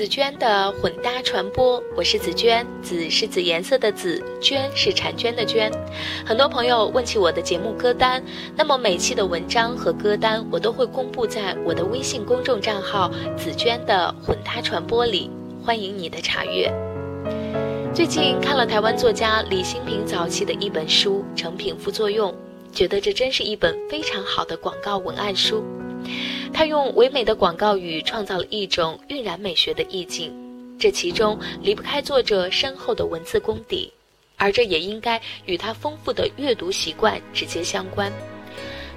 紫娟的混搭传播，我是紫娟，紫是紫颜色的紫，娟是婵娟的娟。很多朋友问起我的节目歌单，那么每期的文章和歌单我都会公布在我的微信公众账号“紫娟的混搭传播”里，欢迎你的查阅。最近看了台湾作家李新平早期的一本书《成品副作用》，觉得这真是一本非常好的广告文案书。他用唯美的广告语创造了一种晕染美学的意境，这其中离不开作者深厚的文字功底，而这也应该与他丰富的阅读习惯直接相关。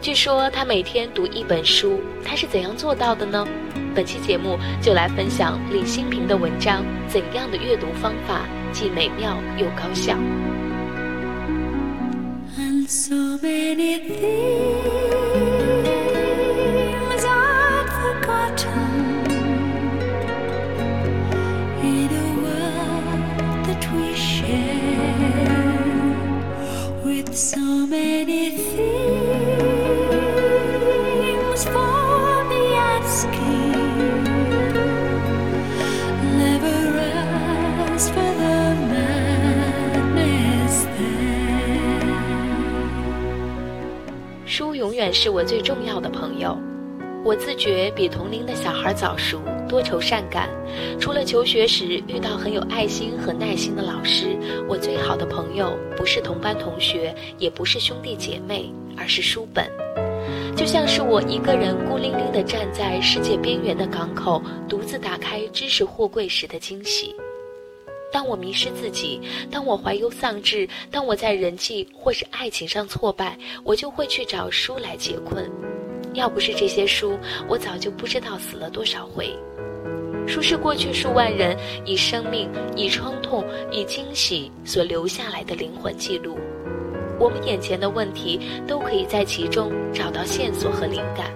据说他每天读一本书，他是怎样做到的呢？本期节目就来分享李新平的文章，怎样的阅读方法既美妙又高效。书永远是我最重要的朋友。我自觉比同龄的小孩早熟，多愁善感。除了求学时遇到很有爱心和耐心的老师，我最好的朋友不是同班同学，也不是兄弟姐妹，而是书本。就像是我一个人孤零零地站在世界边缘的港口，独自打开知识货柜时的惊喜。当我迷失自己，当我怀忧丧志，当我在人际或是爱情上挫败，我就会去找书来解困。要不是这些书，我早就不知道死了多少回。书是过去数万人以生命、以创痛、以惊喜所留下来的灵魂记录。我们眼前的问题都可以在其中找到线索和灵感，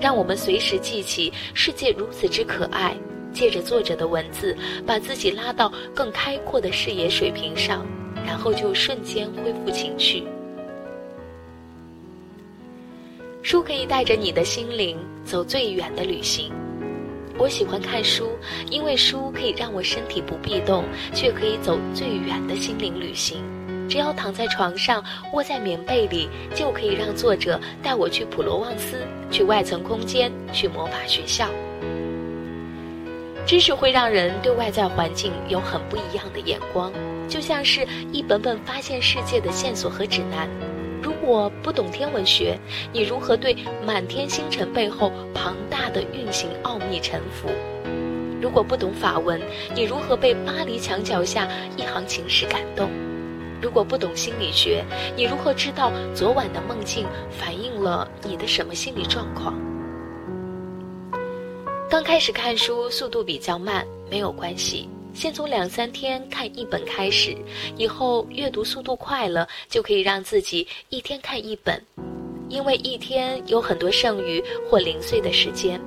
让我们随时记起世界如此之可爱。借着作者的文字，把自己拉到更开阔的视野水平上，然后就瞬间恢复情绪。书可以带着你的心灵走最远的旅行。我喜欢看书，因为书可以让我身体不必动，却可以走最远的心灵旅行。只要躺在床上，窝在棉被里，就可以让作者带我去普罗旺斯，去外层空间，去魔法学校。知识会让人对外在环境有很不一样的眼光，就像是一本本发现世界的线索和指南。我不懂天文学，你如何对满天星辰背后庞大的运行奥秘臣服？如果不懂法文，你如何被巴黎墙脚下一行情诗感动？如果不懂心理学，你如何知道昨晚的梦境反映了你的什么心理状况？刚开始看书速度比较慢，没有关系，先从两三天看一本开始，以后阅读速度快了，就可以让自己一天看一本，因为一天有很多剩余或零碎的时间，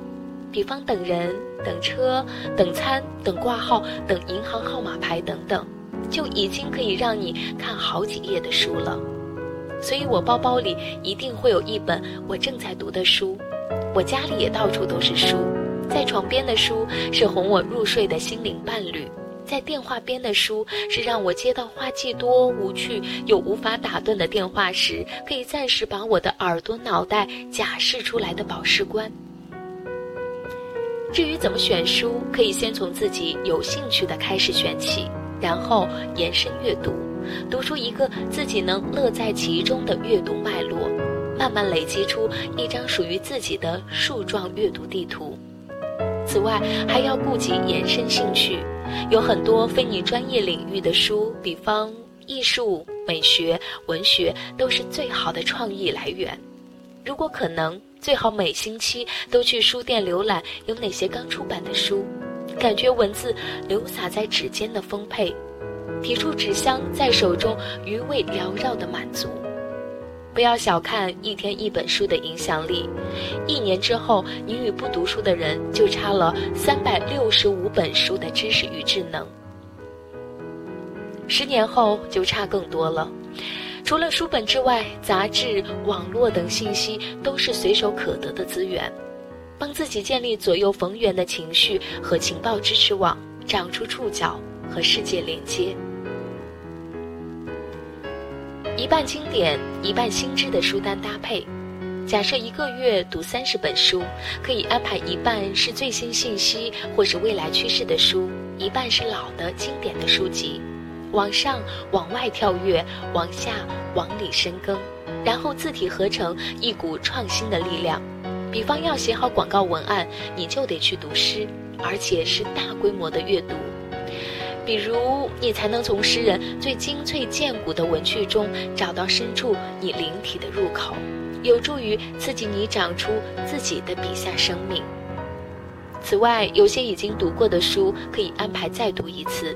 比方等人、等车、等餐、等挂号、等银行号码牌等等，就已经可以让你看好几页的书了。所以我包包里一定会有一本我正在读的书，我家里也到处都是书。在床边的书是哄我入睡的心灵伴侣，在电话边的书是让我接到话既多无趣又无法打断的电话时，可以暂时把我的耳朵脑袋假释出来的保释官。至于怎么选书，可以先从自己有兴趣的开始选起，然后延伸阅读，读出一个自己能乐在其中的阅读脉络，慢慢累积出一张属于自己的树状阅读地图。此外，还要顾及延伸兴趣，有很多非你专业领域的书，比方艺术、美学、文学，都是最好的创意来源。如果可能，最好每星期都去书店浏览有哪些刚出版的书，感觉文字流洒在指尖的丰沛，提出纸香在手中余味缭绕的满足。不要小看一天一本书的影响力，一年之后，你与不读书的人就差了三百六十五本书的知识与智能。十年后就差更多了。除了书本之外，杂志、网络等信息都是随手可得的资源。帮自己建立左右逢源的情绪和情报支持网，长出触角和世界连接。一半经典，一半新知的书单搭配。假设一个月读三十本书，可以安排一半是最新信息或是未来趋势的书，一半是老的经典的书籍。往上往外跳跃，往下往里深耕，然后字体合成一股创新的力量。比方要写好广告文案，你就得去读诗，而且是大规模的阅读。比如，你才能从诗人最精粹见骨的文句中找到深处你灵体的入口。有助于刺激你长出自己的笔下生命。此外，有些已经读过的书可以安排再读一次，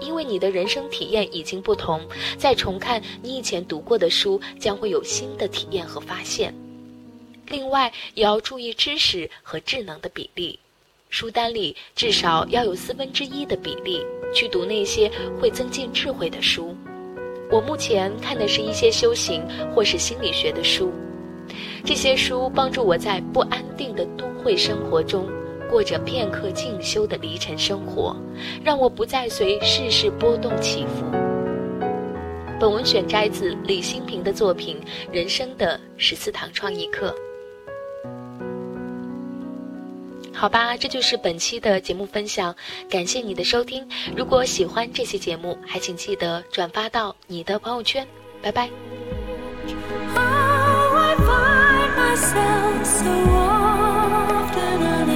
因为你的人生体验已经不同，再重看你以前读过的书，将会有新的体验和发现。另外，也要注意知识和智能的比例，书单里至少要有四分之一的比例去读那些会增进智慧的书。我目前看的是一些修行或是心理学的书。这些书帮助我在不安定的都会生活中，过着片刻静修的离尘生活，让我不再随世事波动起伏。本文选摘自李新平的作品《人生的十四堂创意课》。好吧，这就是本期的节目分享，感谢你的收听。如果喜欢这期节目，还请记得转发到你的朋友圈。拜拜。myself so often